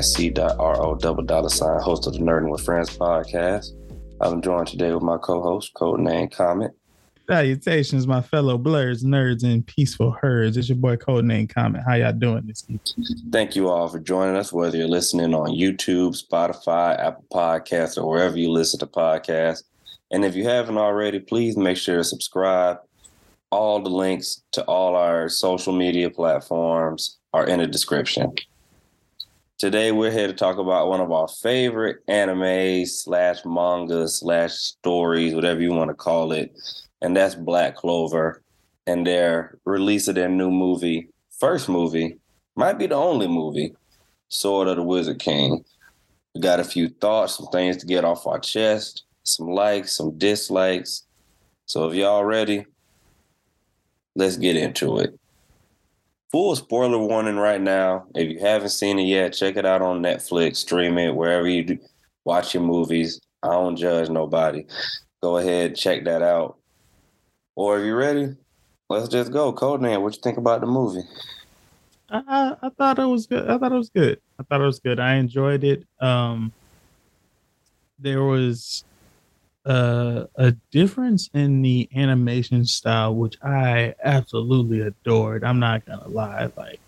Money Money. That's C dot R O double dollar sign, host of the Nerding with Friends podcast. I'm joined today with my co-host, Codename Comet. Salutations, my fellow blurs, nerds, and peaceful herds. It's your boy Codename Comet. How y'all doing this evening? Thank you all for joining us, whether you're listening on YouTube, Spotify, Apple Podcasts, or wherever you listen to podcasts. And if you haven't already, please make sure to subscribe. All the links to all our social media platforms are in the description. Today we're here to talk about one of our favorite anime slash manga slash stories, whatever you want to call it, and that's Black Clover. And their release of their new movie, first movie, might be the only movie, Sword of the Wizard King. We got a few thoughts, some things to get off our chest, some likes, some dislikes. So if y'all ready, let's get into it. Full spoiler warning right now. If you haven't seen it yet, check it out on Netflix, stream it wherever you do, watch your movies. I don't judge nobody. Go ahead, check that out. Or if you're ready, let's just go. Codename, what you think about the movie? I, I thought it was good. I thought it was good. I thought it was good. I enjoyed it. Um, there was uh, a difference in the animation style, which I absolutely adored. I'm not gonna lie. Like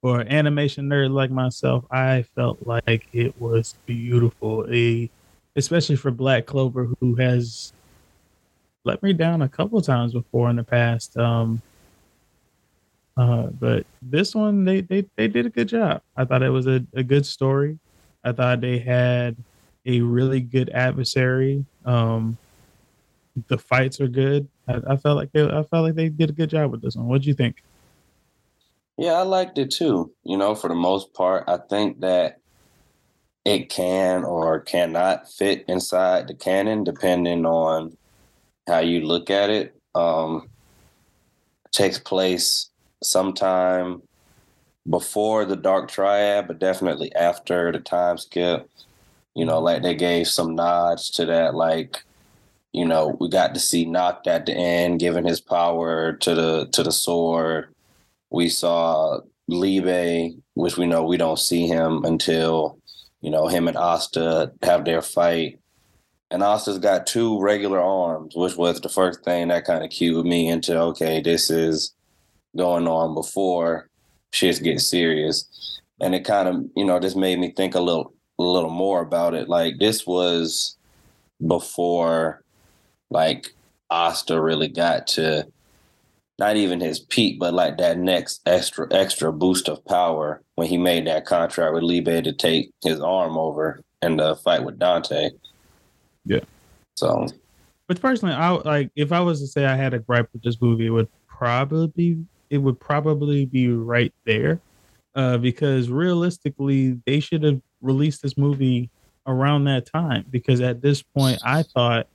for an animation nerd like myself, I felt like it was beautiful. A especially for Black Clover, who has let me down a couple times before in the past. Um, uh, but this one, they, they they did a good job. I thought it was a, a good story. I thought they had a really good adversary. Um, the fights are good. I, I felt like they, I felt like they did a good job with this one. What do you think? Yeah, I liked it too. You know, for the most part, I think that it can or cannot fit inside the canon depending on how you look at it. Um, takes place sometime before the Dark Triad, but definitely after the time skip. You know, like they gave some nods to that, like, you know, we got to see Nacht at the end, giving his power to the to the sword. We saw Liebe, which we know we don't see him until, you know, him and Asta have their fight. And Asta's got two regular arms, which was the first thing that kind of cued me into okay, this is going on before shit gets serious. And it kind of, you know, just made me think a little a little more about it. Like this was before like Asta really got to not even his peak, but like that next extra extra boost of power when he made that contract with Liebe to take his arm over in the fight with Dante. Yeah. So But personally, I like if I was to say I had a gripe with this movie, it would probably be it would probably be right there. Uh, because realistically, they should have released this movie around that time. Because at this point, I thought,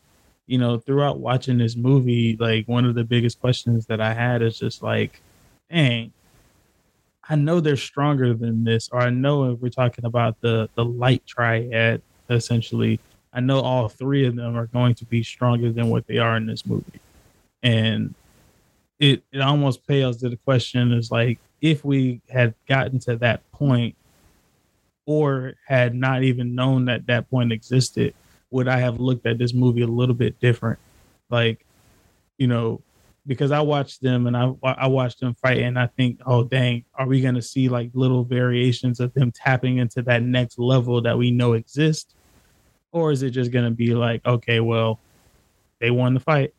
you know, throughout watching this movie, like one of the biggest questions that I had is just like, dang, I know they're stronger than this, or I know if we're talking about the the light triad, essentially, I know all three of them are going to be stronger than what they are in this movie, and it it almost pales to the question is like if we had gotten to that point or had not even known that that point existed would i have looked at this movie a little bit different? Like you know because i watched them and i i watched them fight and i think oh dang are we going to see like little variations of them tapping into that next level that we know exists or is it just going to be like okay well they won the fight.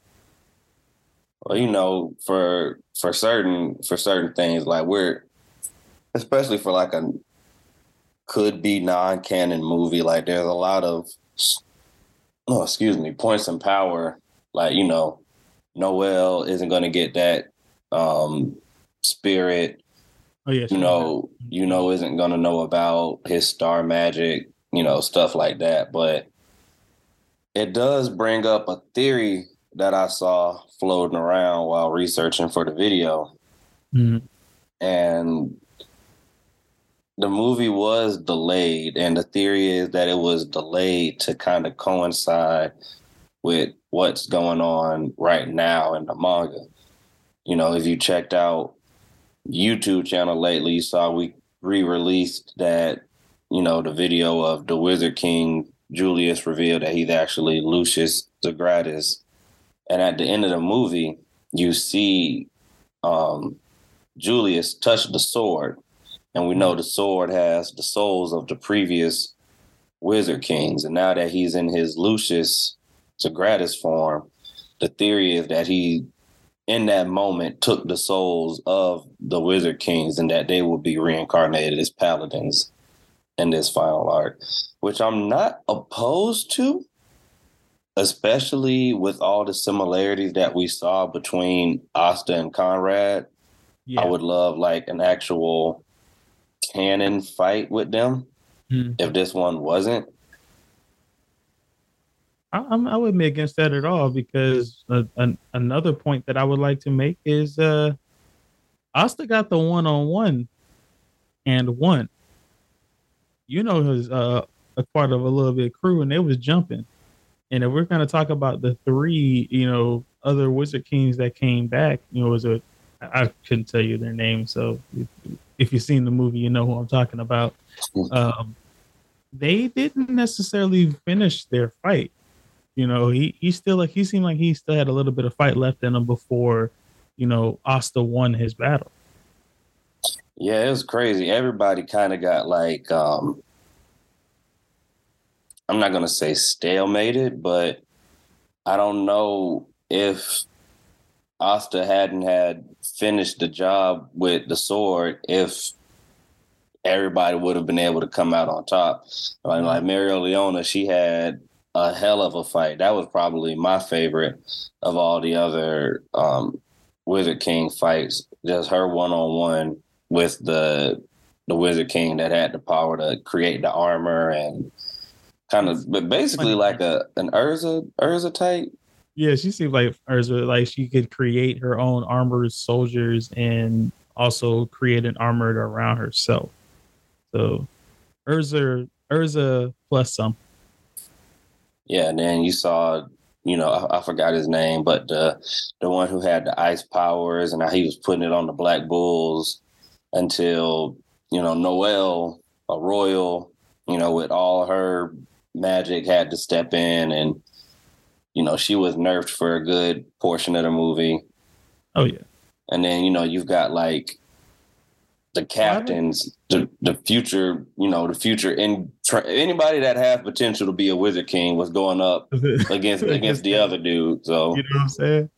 Well, you know, for for certain for certain things, like we're especially for like a could be non-canon movie, like there's a lot of oh excuse me, points and power. Like, you know, Noelle isn't gonna get that um spirit. Oh yeah. You know, Yuno isn't gonna know about his star magic, you know, stuff like that. But it does bring up a theory that I saw floating around while researching for the video. Mm-hmm. And the movie was delayed, and the theory is that it was delayed to kind of coincide with what's going on right now in the manga. You know, if you checked out YouTube channel lately, you saw we re-released that, you know, the video of the Wizard King Julius revealed that he's actually Lucius Zogratis. And at the end of the movie, you see um, Julius touch the sword. And we know the sword has the souls of the previous Wizard Kings. And now that he's in his Lucius Zogratis form, the theory is that he, in that moment, took the souls of the Wizard Kings and that they will be reincarnated as paladins in this final arc, which I'm not opposed to, especially with all the similarities that we saw between Asta and Conrad. Yeah. I would love like an actual canon fight with them hmm. if this one wasn't. I, I wouldn't be against that at all because an, another point that I would like to make is uh Asta got the one on one and won you know, was uh, a part of a little bit crew, and they was jumping. And if we're gonna talk about the three, you know, other Wizard Kings that came back, you know, was a I couldn't tell you their names, so if, you've seen the movie, you know who I'm talking about. Um, they didn't necessarily finish their fight. You know, he he still like he seemed like he still had a little bit of fight left in him before, you know, Asta won his battle. Yeah, it was crazy. Everybody kind of got like um I'm not gonna say stalemated, but I don't know if Asta hadn't had finished the job with the sword if everybody would have been able to come out on top. Like, like Mereoleona, she had a hell of a fight. That was probably my favorite of all the other um, Wizard King fights. Just her one on one with the the Wizard King that had the power to create the armor and kind of, but basically like a an Erza Erza type. Yeah, she seemed like Erza, like she could create her own armored soldiers and also create an armored around herself. So Erza Erza plus some. Yeah, and then you saw, you know, I, I, forgot his name, but the the one who had the ice powers and how he was putting it on the Black Bulls until you know Noelle, a royal, you know, with all her magic, had to step in, and you know she was nerfed for a good portion of the movie. Oh yeah, and then you know you've got like the captains, the the future, you know, the future in anybody that has potential to be a wizard king was going up against against the other dude. So you know what I'm saying?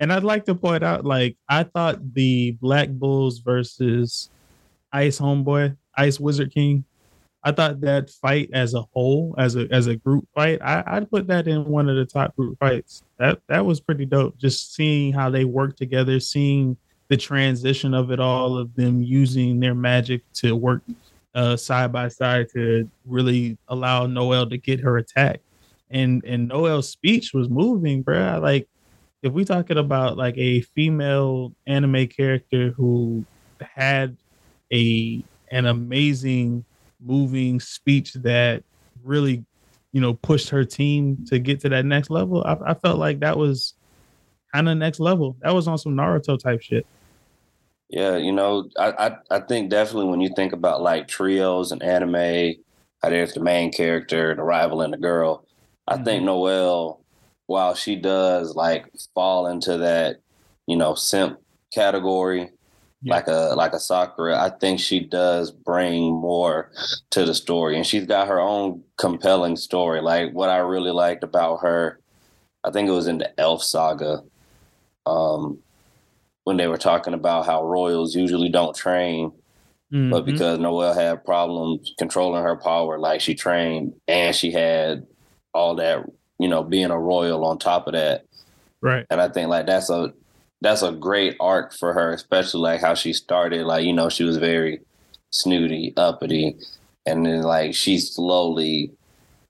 And I'd like to point out, like, I thought the Black Bulls versus Ice Homeboy, Ice Wizard King, I thought that fight as a whole, as a as a group fight, I, would put that in one of the top group fights. That that was pretty dope. Just seeing how they work together, seeing the transition of it all, of them using their magic to work uh, side by side to really allow Noelle to get her attack. And and Noelle's speech was moving, bro. Like if we talking about like a female anime character who had a an amazing moving speech that really you know pushed her team to get to that next level i, I felt like that was kind of next level that was on some naruto type shit yeah you know I, I i think definitely when you think about like trios and anime how there's the main character the rival and the girl i mm-hmm. think noelle while she does like fall into that, you know, simp category, yeah. like a like a Sakura, I think she does bring more to the story, and she's got her own compelling story. Like what I really liked about her, I think it was in the Elf Saga, um, when they were talking about how royals usually don't train. Mm-hmm. But because Noelle had problems controlling her power, like she trained and she had all that you know, being a royal on top of that. Right. And I think like that's a that's a great arc for her, especially like how she started. Like, you know, she was very snooty, uppity, and then like she slowly,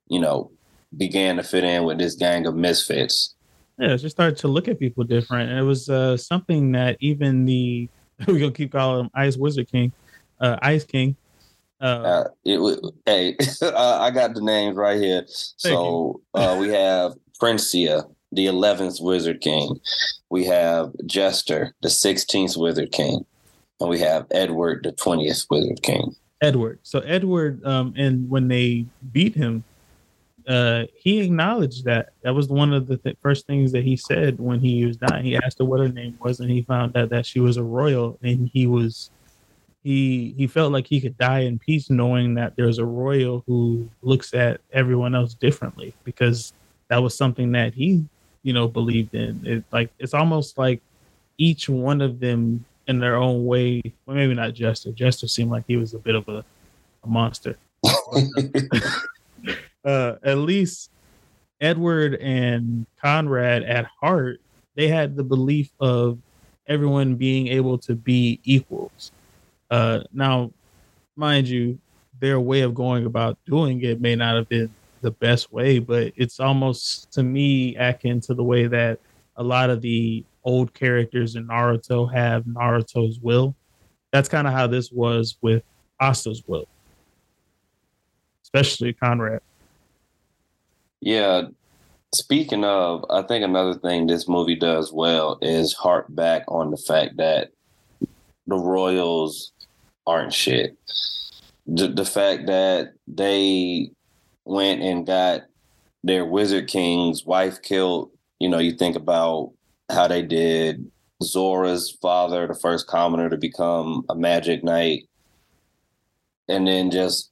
you know, began to fit in with this gang of misfits. Yeah, she started to look at people different. And it was uh, something that even the we're gonna keep calling him Ice Wizard King, uh, Ice King, uh, uh, it, hey, I got the names right here. So uh, we have Princia, the 11th Wizard King. We have Jester, the 16th Wizard King. And we have Edward, the 20th Wizard King. Edward. So Edward, um, and when they beat him, uh, he acknowledged that. That was one of the th- first things that he said when he was dying. He asked her what her name was, and he found out that she was a royal, and he was he he felt like he could die in peace knowing that there's a royal who looks at everyone else differently because that was something that he you know believed in. It like it's almost like each one of them in their own way. Well, maybe not Jester. Jester seemed like he was a bit of a, a monster. uh, at least Edward and Conrad at heart, they had the belief of everyone being able to be equals. Uh, now, mind you, their way of going about doing it may not have been the best way, but it's almost to me akin to the way that a lot of the old characters in Naruto have Naruto's will. That's kind of how this was with Asta's will, especially Conrad. Yeah. Speaking of, I think another thing this movie does well is harp back on the fact that the Royals aren't shit. The, the fact that they went and got their Wizard King's wife killed, you know, you think about how they did Zora's father, the first commoner to become a magic knight. And then just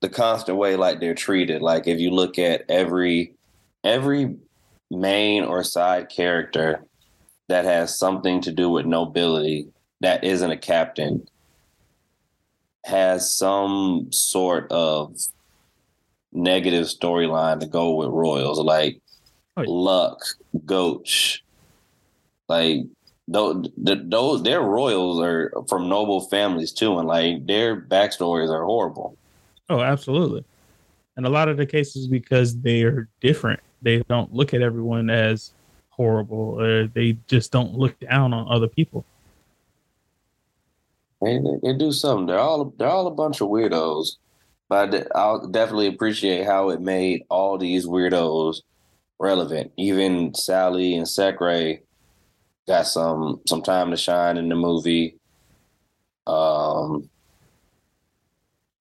the constant way like they're treated. Like if you look at every every main or side character that has something to do with nobility that isn't a captain has some sort of negative storyline to go with royals like oh, Luck Gauche like those, those their royals are from noble families too and like their backstories are horrible Oh, absolutely. And a lot of the cases because they are different. They don't look at everyone as horrible or they just don't look down on other people. They, they do something. They're all they're all a bunch of weirdos. But I'll definitely appreciate how it made all these weirdos relevant. Even Sally and Secre got some some time to shine in the movie. Um,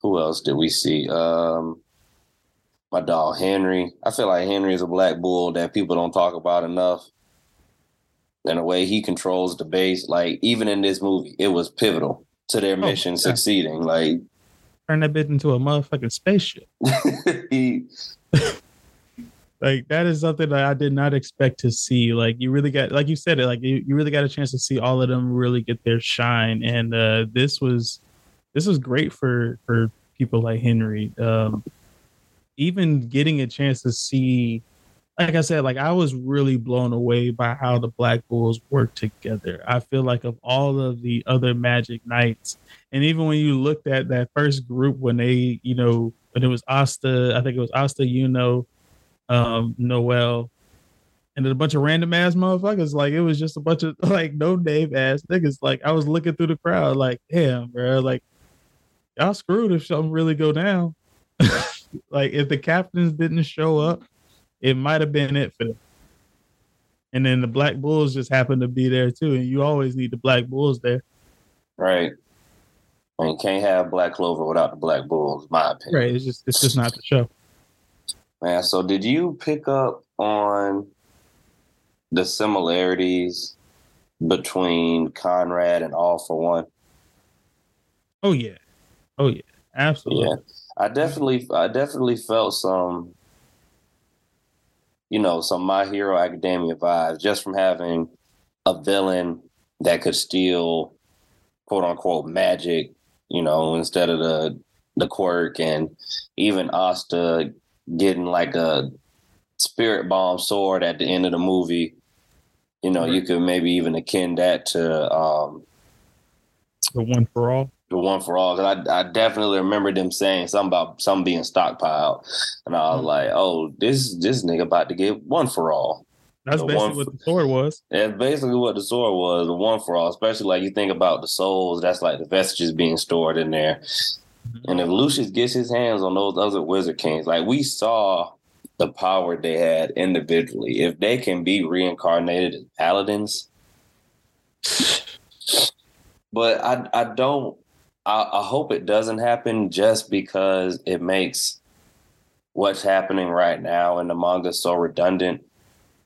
who else did we see? Um, my dog Henry. I feel like Henry is a black bull that people don't talk about enough. In a way, he controls the base. Like even in this movie, it was pivotal to their oh, mission yeah. succeeding. Like turn that bit into a motherfucking spaceship. like that is something that I did not expect to see. Like you really got, like you said it, like you, you really got a chance to see all of them really get their shine. And uh, this was this was great for for people like Henry. Um, even getting a chance to see, like I said, like I was really blown away by how the Black Bulls work together. I feel like of all of the other Magic Knights, and even when you looked at that first group when they, you know, when it was Asta, I think it was Asta, you know, um, Noelle, and then a bunch of random ass motherfuckers. Like it was just a bunch of like no name ass niggas. Like I was looking through the crowd, like, damn, bro, like y'all screwed if something really go down. like if the captains didn't show up, it might have been it for them. And then the Black Bulls just happened to be there too, and you always need the Black Bulls there. Right. I mean, can't have Black Clover without the Black Bulls, my opinion. Right. It's just it's just not the show. Man, so did you pick up on the similarities between Conrad and All for One? Oh yeah. Oh yeah, absolutely. Yeah, I definitely, I definitely felt some, you know, some My Hero Academia vibes just from having a villain that could steal, quote unquote, magic, you know, instead of the the quirk, and even Asta getting like a spirit bomb sword at the end of the movie. You know, you could maybe even akin that to um, the one for all the one for all. Cause I, I definitely remember them saying something about some being stockpiled, and I was mm-hmm. like, "Oh, this this nigga about to get one for all." That's the basically what the sword was. That's basically what the sword was, the one for all. Especially like you think about the souls, that's like the vestiges being stored in there. Mm-hmm. And if Lucius gets his hands on those other wizard kings, like we saw the power they had individually. If they can be reincarnated as paladins, but I I don't. I, I hope it doesn't happen just because it makes what's happening right now in the manga so redundant.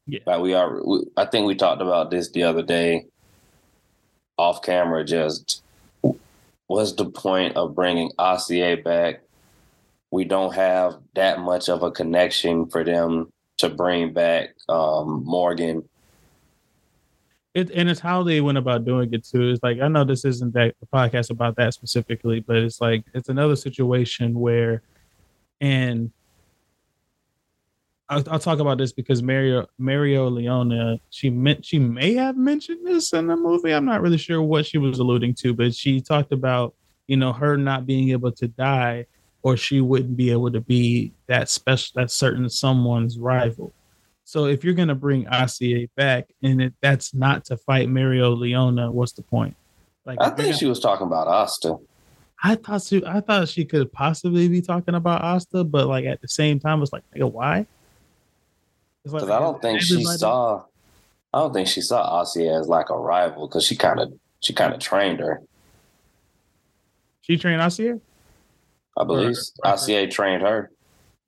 Yeah. Like we are, we, I think we talked about this the other day off camera. Just what's the point of bringing Acier back? We don't have that much of a connection for them to bring back um, Morgen. It, and it's how they went about doing it too. It's like I know this isn't that the podcast about that specifically, but it's like it's another situation where, and I'll, I'll talk about this because Mario Mereoleona she meant she may have mentioned this in the movie. I'm not really sure what she was alluding to, but she talked about you know her not being able to die or she wouldn't be able to be that special that certain someone's rival. So if you're gonna bring Acier back and it, that's not to fight Mereoleona, what's the point? Like I think she was talking about Asta. I thought she I thought she could possibly be talking about Asta, but like at the same time, it's like, nigga, why? Because like, I don't think she saw. I don't think she saw Acier as like a rival because she kind of she kind of trained her. She trained Acier. I believe or, trained her.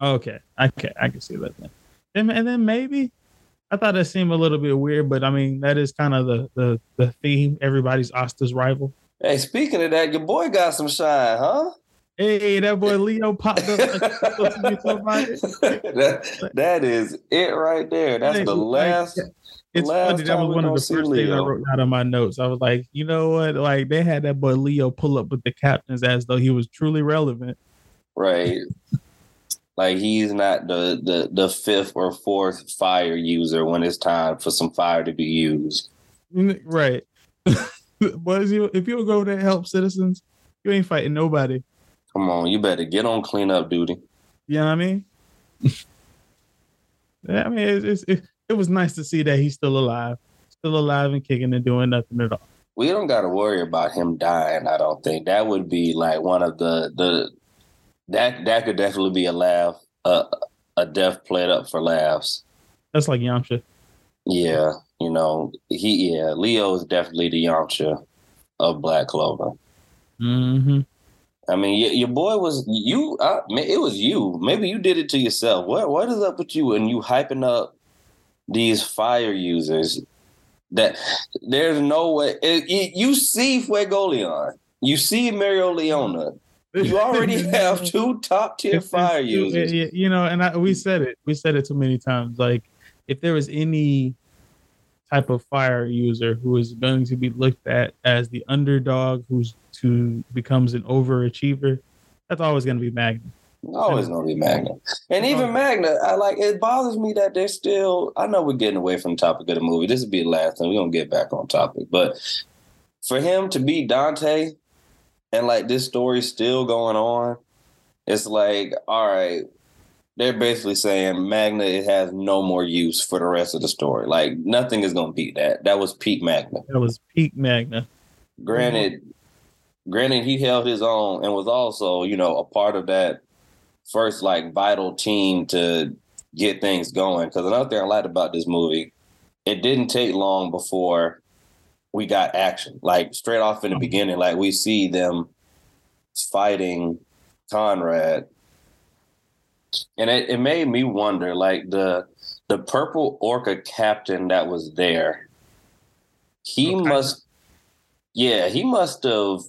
Okay, okay, I can see that then. And, and then maybe I thought that seemed a little bit weird, but I mean that is kind of the the the theme. Everybody's Asta's rival. Hey, speaking of that, your boy got some shine, huh? Hey, that boy Leo popped up. that, that is it right there. That's the last. It's last funny. That was one of the first Leo. things I wrote out of my notes. I was like, you know what? Like they had that boy Leo pull up with the captains as though he was truly relevant. Right. Like he's not the the the fifth or fourth fire user when it's time for some fire to be used. Right. but if you go there to help citizens, you ain't fighting nobody. Come on, you better get on cleanup duty. You know what I mean? yeah, I mean, it, it, it, it was nice to see that he's still alive, still alive and kicking and doing nothing at all. We don't got to worry about him dying. I don't think that would be like one of the the that that could definitely be a laugh, uh, a death played up for laughs. That's like Yamcha. Yeah, you know he yeah Leo is definitely the Yamcha of Black Clover. Mm-hmm. I mean, your, your boy was you. Uh, it was you. Maybe you did it to yourself. What what is up with you and you hyping up these fire users? That there's no way it, it, you see Fuegoleon, you see Mereoleona. You already have two top tier fire users. You know, and I, we said it. We said it too many times. Like, if there was any type of fire user who is going to be looked at as the underdog who's who becomes an overachiever, that's always going to be Magna. Always going to be Magna. And even Magna, I like it bothers me that they're still. I know we're getting away from the topic of the movie. This will be the last thing. We're to get back on topic. But for him to be Dante and like this story's still going on, it's like, all right, they're basically saying Magna it has no more use for the rest of the story. Like nothing is gonna beat that. That was peak Magna. That was peak Magna. Granted, granted he held his own and was also, you know, a part of that first like vital team to get things going. Because another thing I liked about this movie, it didn't take long before we got action. Like straight off in the mm-hmm. beginning, like we see them fighting Conrad and it, it made me wonder like the the purple orca captain that was there he okay. must yeah he must have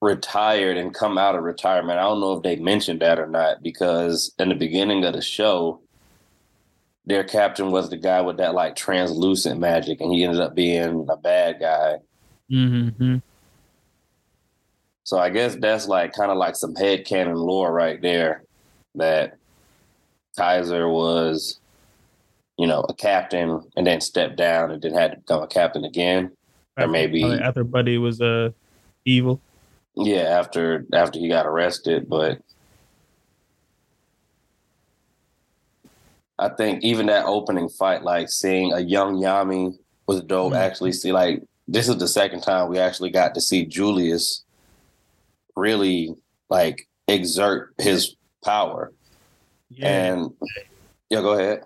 retired and come out of retirement i don't know if they mentioned that or not because in the beginning of the show their captain was the guy with that like translucent magic and he ended up being a bad guy mm-hmm. so i guess that's like kind of like some head canon lore right there that Kaiser was, you know, a captain and then stepped down and then had to become a captain again, or maybe after Buddy was uh evil. Yeah, after after he got arrested, but I think even that opening fight, like seeing a young Yami was dope. Mm-hmm. Actually, see, like this is the second time we actually got to see Julius really like exert his power. Yeah. And yeah, go ahead.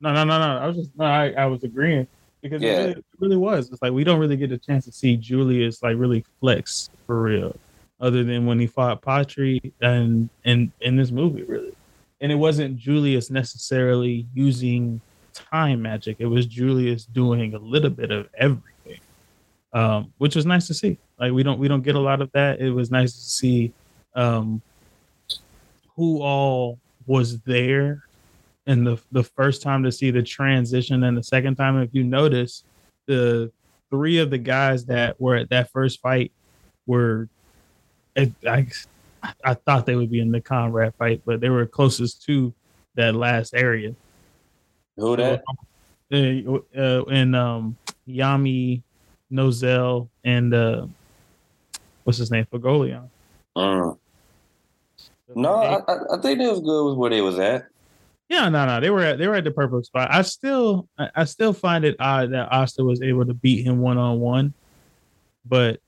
No, no, no, no. I was just no, I, I was agreeing. because yeah. it, really, it really was. It's like we don't really get a chance to see Julius like really flex for real, other than when he fought Patry and in in this movie, really. And it wasn't Julius necessarily using time magic. It was Julius doing a little bit of everything, um, which was nice to see. Like we don't we don't get a lot of that. It was nice to see um, who all was there and the the first time to see the transition and the second time if you notice the three of the guys that were at that first fight were I, I, I thought they would be in the Conrad fight, but they were closest to that last area. Who that? Uh, uh, and um, Yami, Nozel, and uh, what's his name? Fuegoleon. Uh, no, I, I think they was good with where they was at. Yeah, no, no, they were at they were at the perfect spot. I still I still find it odd that Asta was able to beat him one on one, but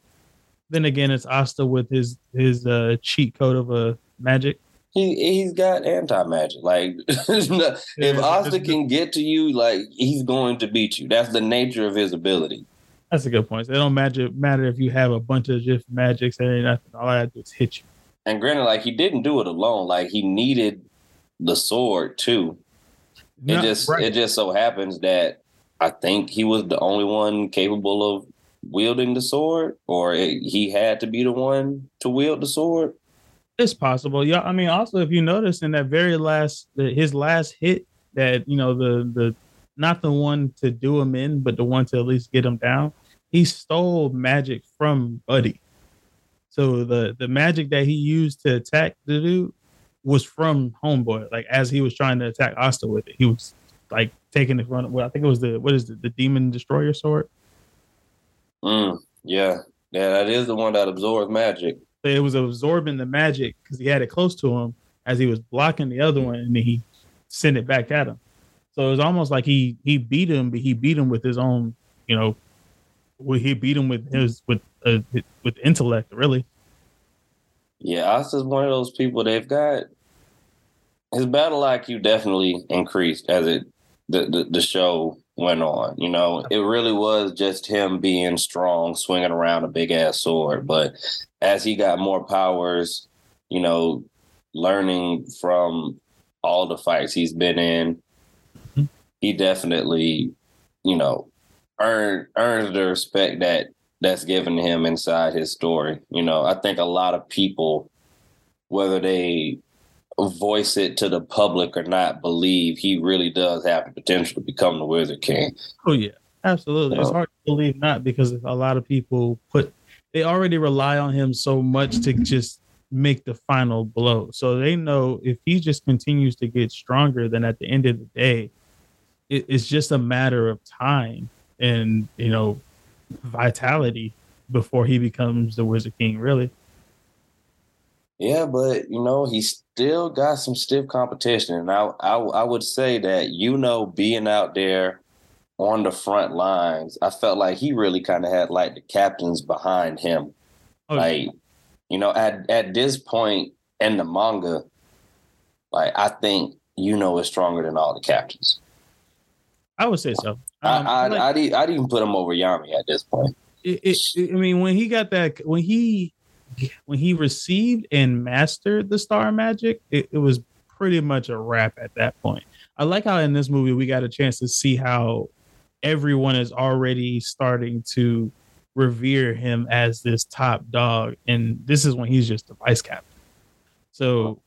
then again, it's Asta with his his uh, cheat code of a magic. He he's got anti magic. Like if Asta can get to you, like he's going to beat you. That's the nature of his ability. That's a good point. So it don't matter matter if you have a bunch of just magics and nothing. All I have to do is hit you. And granted, like he didn't do it alone. Like he needed the sword too. It just right. it just so happens that I think he was the only one capable of wielding the sword, or it, he had to be the one to wield the sword. It's possible, yeah. I mean, also if you notice in that very last, his last hit, that you know the the not the one to do him in, but the one to at least get him down. He stole magic from Buddy. So the the magic that he used to attack the dude was from Homeboy. Like as he was trying to attack Asta with it, he was like taking it from. Well, I think it was the what is it, the Demon Destroyer sword. Mm, yeah, yeah, that is the one that absorbs magic. It was absorbing the magic because he had it close to him as he was blocking the other one, and then he sent it back at him. So it was almost like he he beat him, but he beat him with his own, you know, he beat him with his with uh, with intellect, really. Yeah, Asta's one of those people they've got his battle IQ definitely increased as it the, the, the show went on. You know, it really was just him being strong, swinging around a big ass sword. But as he got more powers, you know, learning from all the fights he's been in, mm-hmm. he definitely, you know, earned earns the respect that that's given him inside his story. You know, I think a lot of people, whether they voice it to the public or not, believe he really does have the potential to become the Wizard King. Oh yeah, absolutely. it's hard to believe not because a lot of people put they already rely on him so much to just make the final blow. So they know if he just continues to get stronger, then at the end of the day, it, it's just a matter of time and you know vitality before he becomes the Wizard King. Really. Yeah, but you know he still got some stiff competition, and I, I I would say that you know being out there on the front lines, I felt like he really kind of had like the captains behind him. Oh, like, you know, at at this point in the manga, like I think Yuno is stronger than all the captains. I would say so. Um, I, I, like, I'd, I'd, even put him over Yami at this point. It, it, I mean, when he got that, when he when he received and mastered the star magic, it, it was pretty much a wrap at that point. I like how in this movie we got a chance to see how everyone is already starting to revere him as this top dog, and this is when he's just the vice captain. So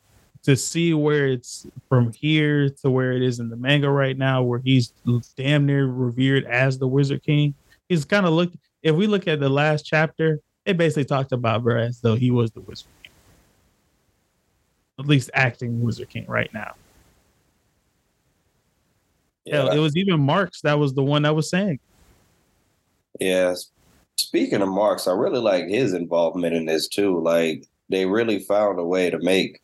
to see where it's from here to where it is in the manga right now, where he's damn near revered as the Wizard King, he's kind of looked. If we look at the last chapter, it basically talked about bro as though he was the Wizard King. At least acting Wizard King right now. Yeah, Hell, it was even Marx that was the one that was saying. Yeah. Speaking of Marx, I really like his involvement in this too. Like they really found a way to make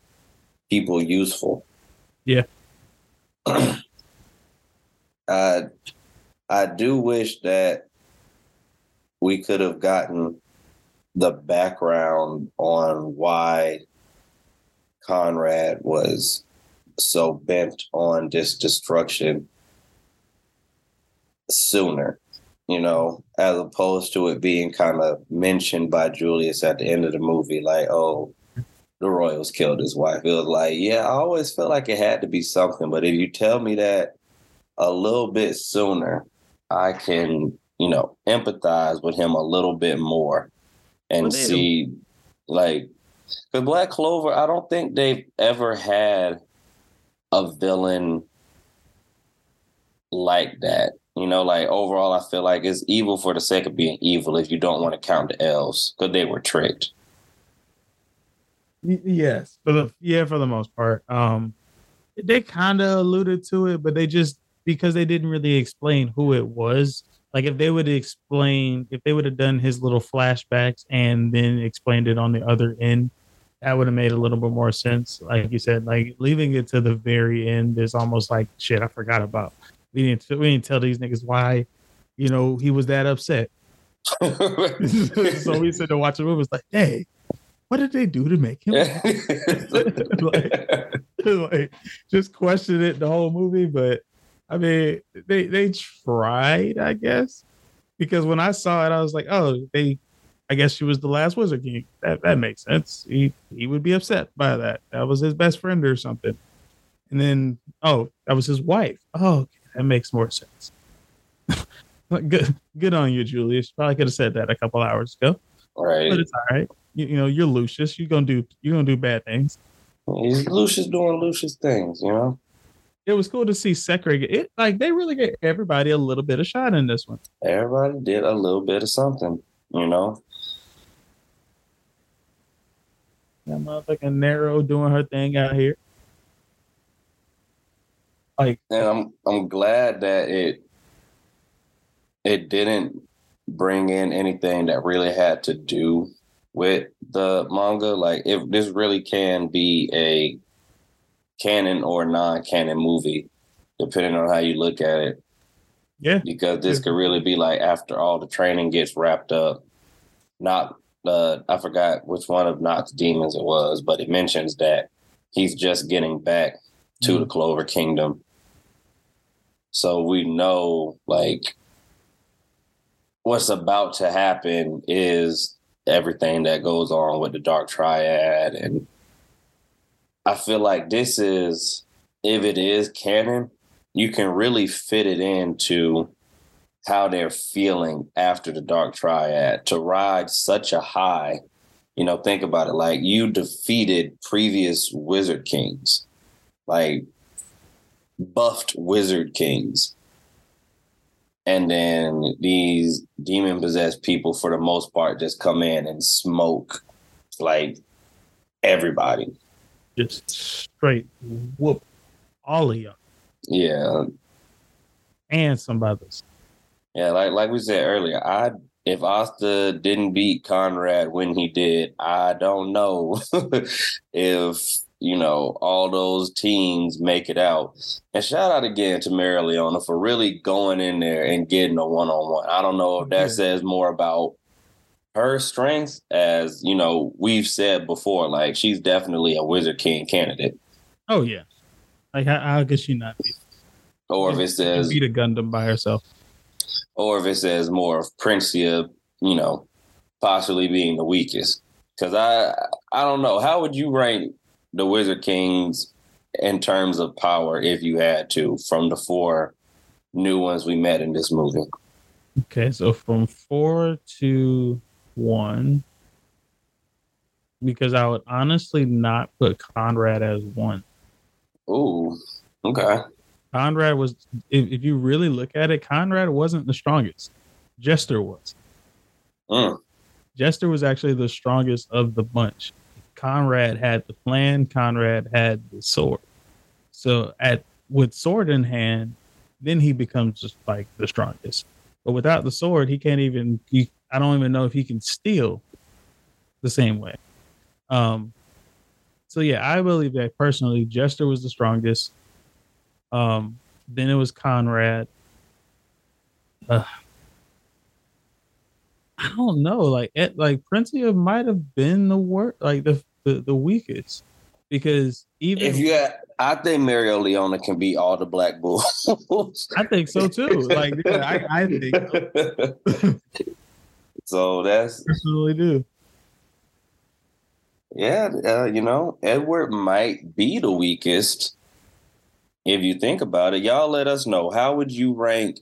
people useful. Yeah. I I do wish that we could have gotten the background on why Conrad was so bent on this destruction sooner. you know, as opposed to it being kind of mentioned by Julius at the end of the movie, like, oh, the Royals killed his wife. It was like, yeah, I always felt like it had to be something. But if you tell me that a little bit sooner, I can, you know, empathize with him a little bit more and see, like, because Black Clover, I don't think they've ever had a villain like that. You know, like overall, I feel like it's evil for the sake of being evil if you don't want to count the elves because they were tricked. Yes, for the yeah, for the most part. Um, they kind of alluded to it, but they just because they didn't really explain who it was. Like if they would explain, if they would have done his little flashbacks and then explained it on the other end, that would have made a little bit more sense. Like you said, like leaving it to the very end is almost like shit. I forgot about. We didn't. We didn't tell these niggas why, you know, he was that upset. so we said to watch the movie. It's like, hey, what did they do to make him? like, like, just question it the whole movie. But I mean, they they tried, I guess, because when I saw it, I was like, oh, they. I guess she was the last Wizard King. That that makes sense. He he would be upset by that. That was his best friend or something. And then, oh, that was his wife. Oh, okay, that makes more sense. good, good on you, Julius. Probably could have said that a couple hours ago. Right. But it's all right you, you know, you're Lucius. You're gonna do you're gonna do bad things. He's Lucius doing Lucius things, you know. It was cool to see Secre. It like they really gave everybody a little bit of shot in this one. Everybody did a little bit of something, you know. That motherfucking Nero doing her thing out here. Like, and I'm I'm glad that it it didn't bring in anything that really had to do with the manga. Like if this really can be a canon or non-canon movie, depending on how you look at it. Yeah. Because this yeah. could really be like after all the training gets wrapped up. Not uh I forgot which one of Nacht's demons it was, but it mentions that he's just getting back to mm-hmm. the Clover Kingdom. So we know like what's about to happen is everything that goes on with the Dark Triad. And I feel like this is, if it is canon, you can really fit it into how they're feeling after the Dark Triad to ride such a high. You know, think about it like you defeated previous Wizard Kings, like buffed Wizard Kings and then these demon possessed people for the most part just come in and smoke like everybody just straight whoop all of y'all yeah and some others yeah like like we said earlier i if Asta didn't beat Conrad when he did, I don't know if you know, all those teams make it out. And shout out again to Mereoleona for really going in there and getting a one on one. I don't know if that yeah. says more about her strengths, as you know, we've said before, like she's definitely a Wizard King candidate. Oh yeah, like how, how could she not be? Or if it says beat a Gundam by herself, or if it says more of Princia, you know, possibly being the weakest. Because I, I don't know, how would you rank the Wizard Kings in terms of power if you had to from the four new ones we met in this movie? Okay, so from four to one, because I would honestly not put Conrad as one. Ooh, okay. Conrad was, if, if you really look at it, Conrad wasn't the strongest. Jester was. Mm. Jester was actually the strongest of the bunch. Conrad had the plan, Conrad had the sword. So at with sword in hand, then he becomes just like the strongest. But without the sword, he can't even he, I don't even know if he can steal the same way. Um so yeah, I believe that personally Jester was the strongest. Um then it was Conrad. Uh, I don't know. Like it, like Prince might have been the worst, like the the, the weakest because even if you, had, I think Mereoleona can beat all the Black Bulls. I think so too. Like, yeah, I, I think so. so that's personally do. Yeah, uh, you know, Edward might be the weakest if you think about it. Y'all let us know. How would you rank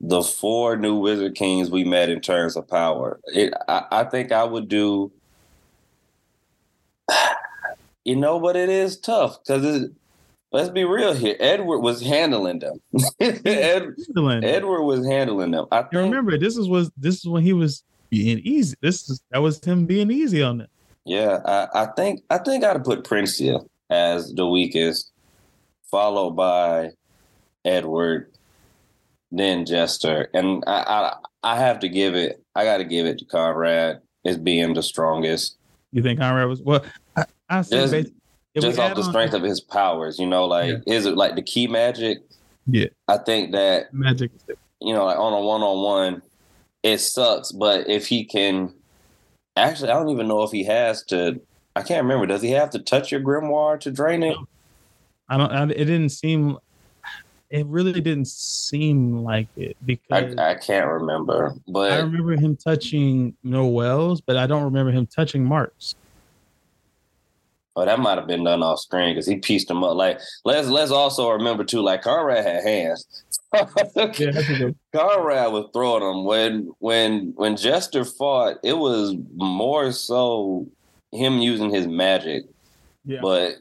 the four new Wizard Kings we met in terms of power? It, I, I think I would do. You know, but it is tough because let's be real here. Edward was handling them. Ed, Edward was handling them. I think, remember this is was this is when he was being easy. This is that was him being easy on them. Yeah, I, I think I think I'd put Princia as the weakest, followed by Edward, then Jester, and I I, I have to give it. I got to give it to Conrad as being the strongest. You think Conrad was well? I, I just, just off the strength on, of his powers. You know, like yeah. is it like the key magic? Yeah, I think that magic. You know, like on a one on one, it sucks. But if he can Actually, I don't even know if he has to. I can't remember. Does he have to touch your grimoire to drain it? I don't. I, it didn't seem. It really didn't seem like it because I, I can't remember. But I remember him touching Noelle's, but I don't remember him touching Mark's. Oh, that might have been done off screen because he pieced them up. Like let's let's also remember too. Like Conrad had hands. yeah, Conrad was throwing them when when when Jester fought. It was more so him using his magic, yeah. but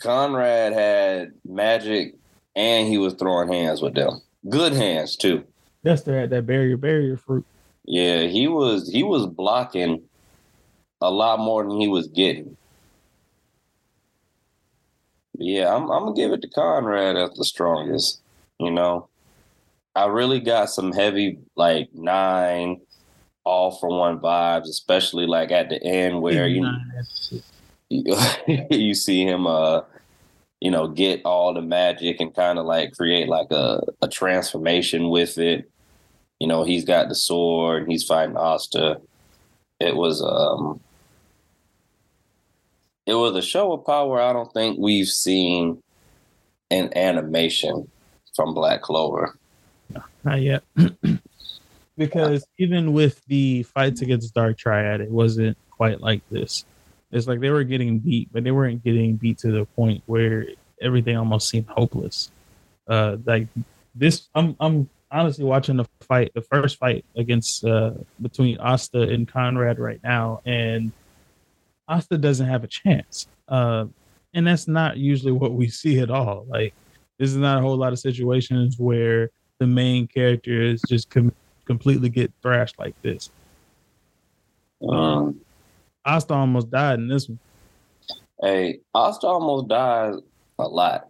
Conrad had magic and he was throwing hands with them. Good hands too. Jester had that barrier barrier fruit. Yeah, he was he was blocking a lot more than he was getting. Yeah, I'm I'm gonna give it to Conrad as the strongest. You know, I really got some heavy like nine all for one vibes, especially like at the end where you you see him uh you know get all the magic and kind of like create like a, a transformation with it. You know, he's got the sword, and he's fighting Asta. It was um it was a show of power I don't think we've seen in animation from Black Clover. Not yet. because even with the fights against Dark Triad, it wasn't quite like this. It's like they were getting beat, but they weren't getting beat to the point where everything almost seemed hopeless. Uh, like this, I'm I'm honestly watching the fight, the first fight against uh, between Asta and Conrad right now, and Asta doesn't have a chance. Uh, and that's not usually what we see at all. Like this is not a whole lot of situations where the main characters just com- completely get thrashed like this. Um, Asta almost died in this one. Hey, Asta almost died a lot.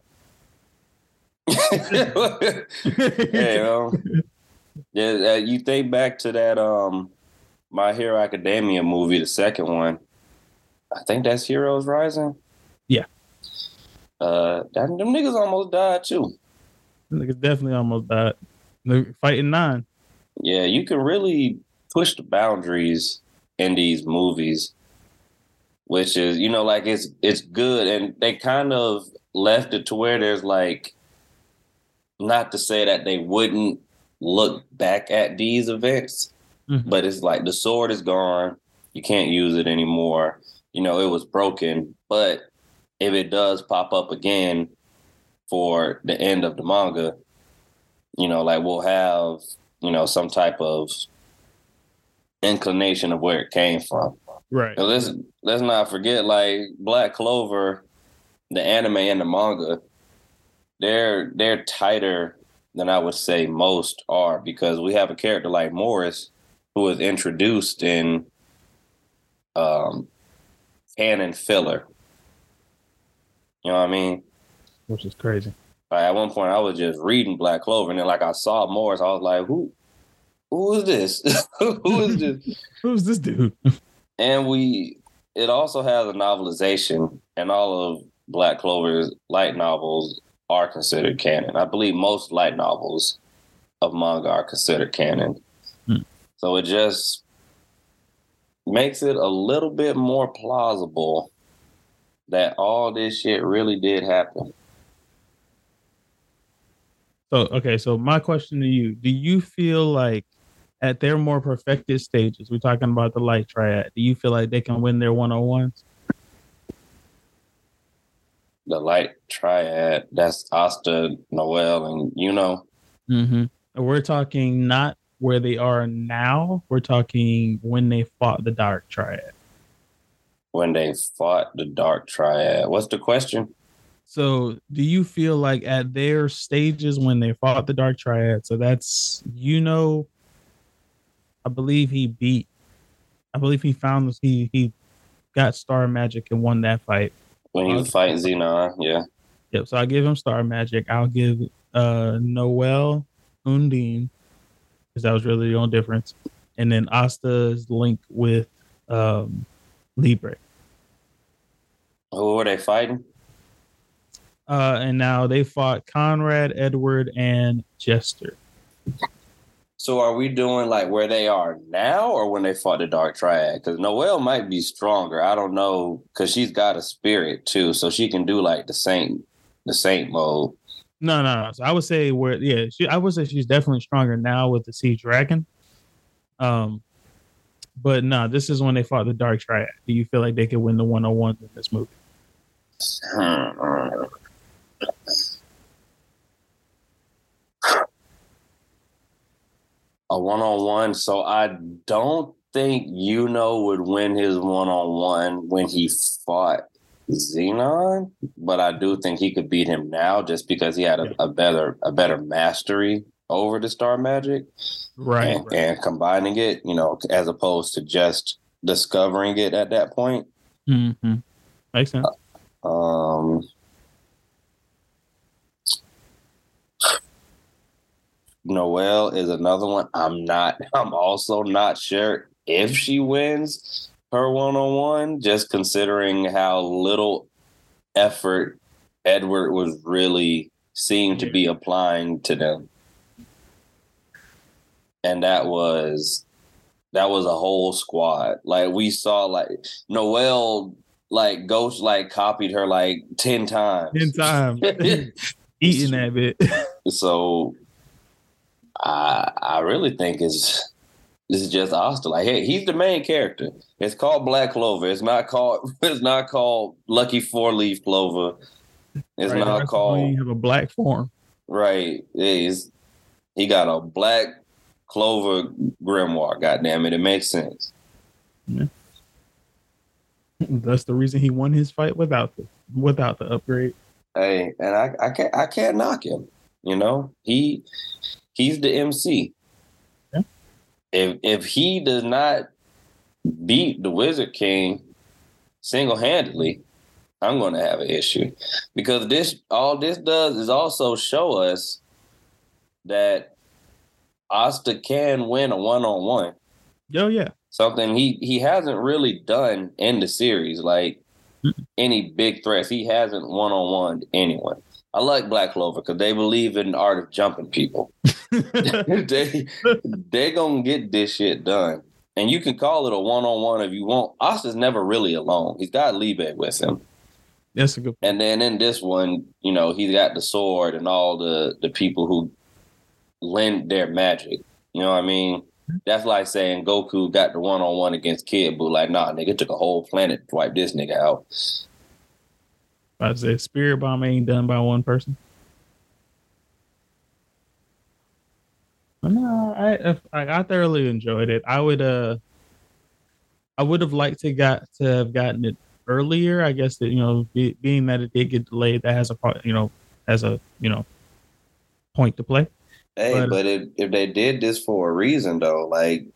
hey, um, yeah, uh, you think back to that um, My Hero Academia movie, the second one. I think that's Heroes Rising. Yeah. Uh, that, them niggas almost died too. Niggas definitely almost died. They're fighting nine. Yeah, you can really push the boundaries in these movies, which is, you know, like it's it's good. And they kind of left it to where there's like not to say that they wouldn't look back at these events, mm-hmm. but it's like the sword is gone. You can't use it anymore. You know, it was broken. But if it does pop up again, for the end of the manga, you know, like we'll have, you know, some type of inclination of where it came from. Right. So let's let's not forget like Black Clover, the anime and the manga, they're they're tighter than I would say most are because we have a character like Morris who was introduced in um canon filler. You know what I mean? which is crazy. Like at one point, I was just reading Black Clover, and then like I saw Morris, I was like, "Who, who is this? who is this? Who's this dude?" and we, it also has a novelization, and all of Black Clover's light novels are considered canon. I believe most light novels of manga are considered canon. Hmm. So it just makes it a little bit more plausible that all this shit really did happen. So okay, so my question to you: Do you feel like at their more perfected stages, we're talking about the light triad, do you feel like they can win their one on ones? The light triad, that's Asta, Noelle, and you know. Mm-hmm. We're talking not where they are now. We're talking when they fought the dark triad. When they fought the dark triad. What's the question? So, do you feel like at their stages when they fought the Dark Triad, so that's you know, I believe he beat, I believe he found he he got Star Magic and won that fight. When he was fighting Zenon, yeah. Yep. So I give him Star Magic. I'll give uh Noelle Undine because that was really the only difference, and then Asta's link with um Liebe. Who were they fighting? Uh, and now they fought Conrad, Edward, and Jester. So are we doing like where they are now or when they fought the Dark Triad? Because Noelle might be stronger. I don't know because she's got a spirit too, so she can do like the saint, the saint mode. No, no, no. So I would say where, yeah, she, I would say she's definitely stronger now with the Sea Dragon. Um, but no, this is when they fought the Dark Triad. Do you feel like they could win the one on one in this movie? A one on one. So I don't think Yuno would win his one on one when he fought Zenon, but I do think he could beat him now just because he had a, a better a better mastery over the Star Magic, right and, right? and, combining it, you know, as opposed to just discovering it at that point. Mm-hmm. Makes sense. Um, Noelle is another one. I'm not. I'm also not sure if she wins her one on one, just considering how little effort Edward was really seemed to be applying to them, and that was that was a whole squad. Like we saw, like Noelle like Ghost, like copied her like ten times. Ten times, eating that bit. so I I really think it's this is just Asta. Like, hey, he's the main character. It's called Black Clover. It's not called. It's not called Lucky Four Leaf Clover. It's right, not called. You have a black form. Right. Is he got a black clover grimoire? God damn it! It makes sense. Yeah. That's the reason he won his fight without the without the upgrade. Hey, and I, I can't I can't knock him. You know, he he's the MC. If if he does not beat the Wizard King single handedly, I'm going to have an issue because this all this does is also show us that Asta can win a one on one. Oh yeah, something he he hasn't really done in the series like any big threats. He hasn't one on one anyone. I like Black Clover because they believe in the art of jumping people. they they gonna get this shit done, and you can call it a one on one if you want. Asta's never really alone. He's got Liebe with him. That's a good. Point. And then in this one, you know, he's got the sword and all the the people who lend their magic. You know what I mean? That's like saying Goku got the one on one against Kid Buu. Like, nah, nigga took a whole planet to wipe this nigga out. I say Spirit Bomb ain't done by one person. No, I I, I thoroughly enjoyed it. I would uh, I would have liked to got to have gotten it earlier. I guess that you know, be, being that it did get delayed, that has a part, you know, has a you know, point to play. Hey, but, but if if they did this for a reason though, like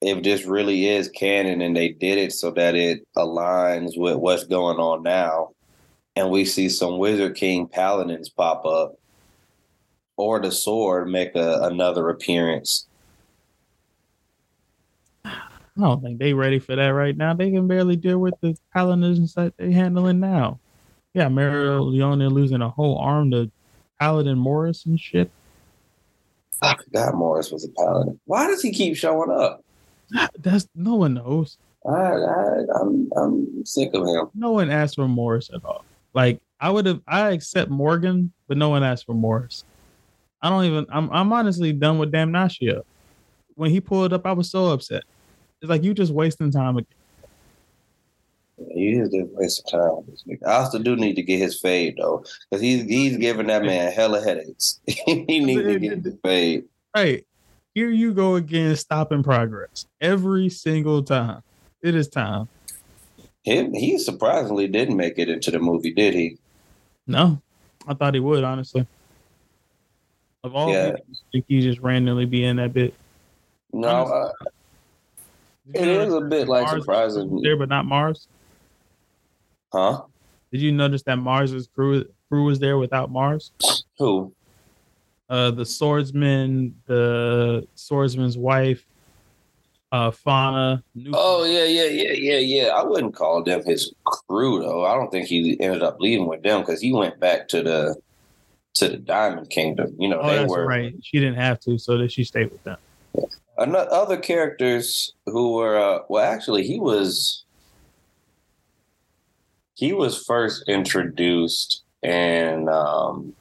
if this really is canon and they did it so that it aligns with what's going on now, and we see some Wizard King paladins pop up, or the sword make a, another appearance. I don't think they ready for that right now. They can barely deal with the paladins that they're handling now. Yeah, Mereoleona losing a whole arm to Paladin Morris and shit. I forgot Morris was a paladin. Why does he keep showing up? That's no one knows. I, I I'm I'm sick of him. No one asked for Morris at all. Like I would have I accept Morgen, but no one asked for Morris. I don't even I'm I'm honestly done with Damnatio. When he pulled up, I was so upset. It's like you just wasting time again. He is just wasting time. I also do need to get his fade though, because he's he's giving that man hella headaches. he needs to get his fade. Right. Here you go again, stopping progress every single time. It is time. Him, he surprisingly didn't make it into the movie, did he? No, I thought he would. Honestly, of all, yeah. people, I think he just randomly be in that bit. No, uh, it is a bit like Mars surprising there, but not Mars. Huh? Did you notice that Mars's crew crew was there without Mars? Who? Uh, the swordsman, the swordsman's wife, uh, Fauna. Oh yeah, yeah, yeah, yeah, yeah. I wouldn't call them his crew though. I don't think he ended up leaving with them because he went back to the to the Diamond Kingdom. You know, oh, they were right. She didn't have to, so that she stayed with them. Yeah. Another, other characters who were uh, well, actually, he was he was first introduced in um,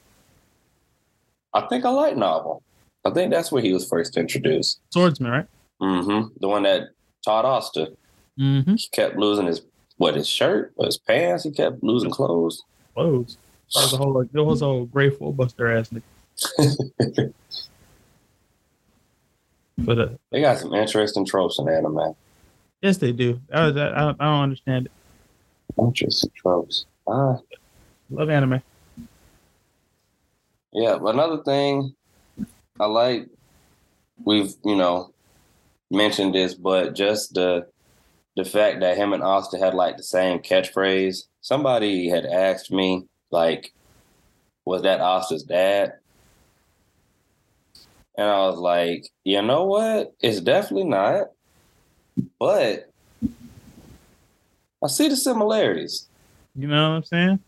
I think a light novel. I think that's where he was first introduced. Swordsman, right? Mm-hmm. The one that taught Asta. Mm-hmm. He kept losing his what his shirt or his pants. He kept losing clothes. Clothes. That was a whole like, that was a whole grateful buster ass nigga. but uh, they got some interesting tropes in anime. Yes, they do. I, I, I don't understand it. Interesting tropes. Ah, love anime. Yeah, another thing I like, we've you know mentioned this, but just the the fact that him and Asta had like the same catchphrase. Somebody had asked me, like, was that Asta's dad? And I was like, you know what? It's definitely not. But I see the similarities. You know what I'm saying?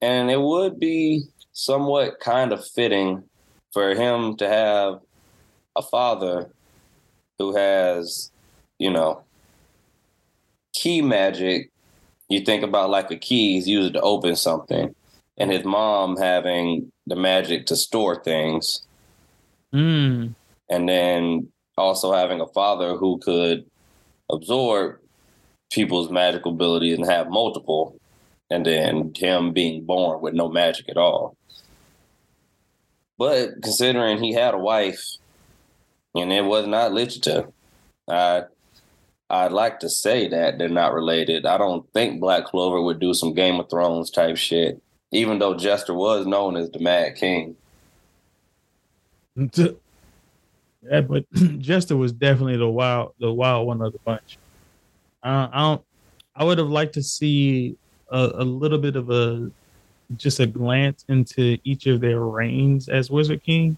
And it would be somewhat kind of fitting for him to have a father who has, you know, key magic. You think about like a key, he's used to open something, and his mom having the magic to store things. Mm. And then also having a father who could absorb people's magical abilities and have multiple, and then him being born with no magic at all. But considering he had a wife and it was not Licita. I I'd like to say that they're not related. I don't think Black Clover would do some Game of Thrones type shit, even though Jester was known as the Mad King. Yeah, but Jester was definitely the wild, the wild one of the bunch. Uh, I don't. I would have liked to see a, a little bit of a just a glance into each of their reigns as Wizard King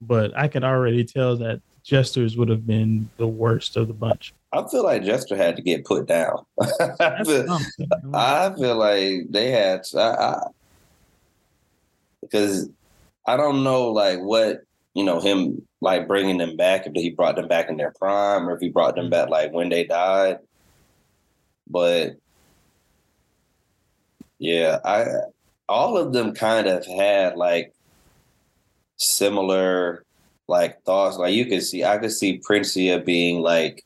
but I could already tell that Jester's would have been the worst of the bunch. I feel like Jester had to get put down. I, feel, I, feel, like they had I, I, because I don't know like what you know him like bringing them back if he brought them back in their prime or if he brought them back like when they died, but yeah, I all of them kind of had like similar like thoughts. Like you could see, I could see Princia being like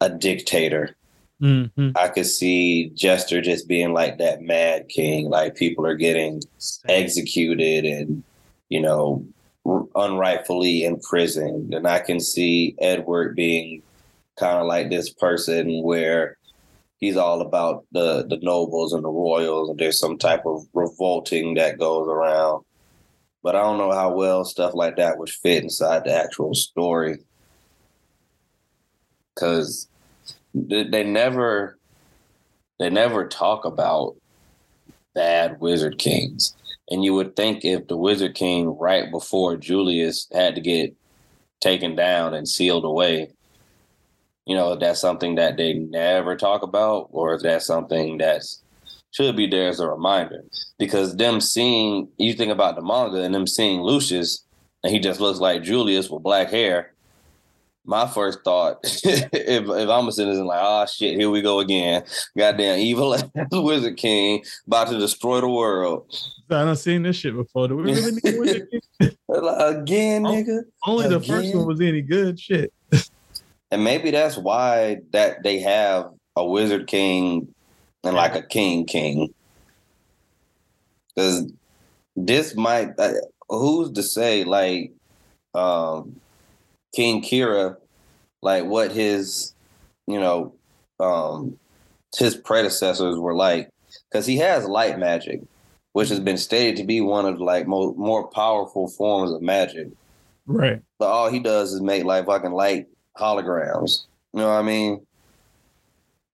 a dictator. Mm-hmm. I could see Jester just being like that mad king. Like people are getting executed and you know unrightfully imprisoned, and I can see Edward being kind of like this person where he's all about the the nobles and the royals, and there's some type of revolting that goes around but I don't know how well stuff like that would fit inside the actual story. Cause they never they never talk about bad wizard kings. And you would think if the wizard king right before Julius had to get taken down and sealed away, you know, that's something that they never talk about, or is that something that's should be there as a reminder because them seeing you think about the manga and them seeing Lucius and he just looks like Julius with black hair my first thought, if if I'm a citizen, like, oh shit, here we go again. Goddamn evil Wizard King about to destroy the world. I don't seen this shit before. Do we really need Wizard King? again, oh, nigga. Only the first one was any good shit. and maybe that's why that they have a Wizard King and like a King King. Because this might, uh, who's to say, like, um, King Kira, like what his, you know, um, his predecessors were like, because he has light magic, which has been stated to be one of like more more powerful forms of magic. Right. But all he does is make like fucking light holograms. You know what I mean?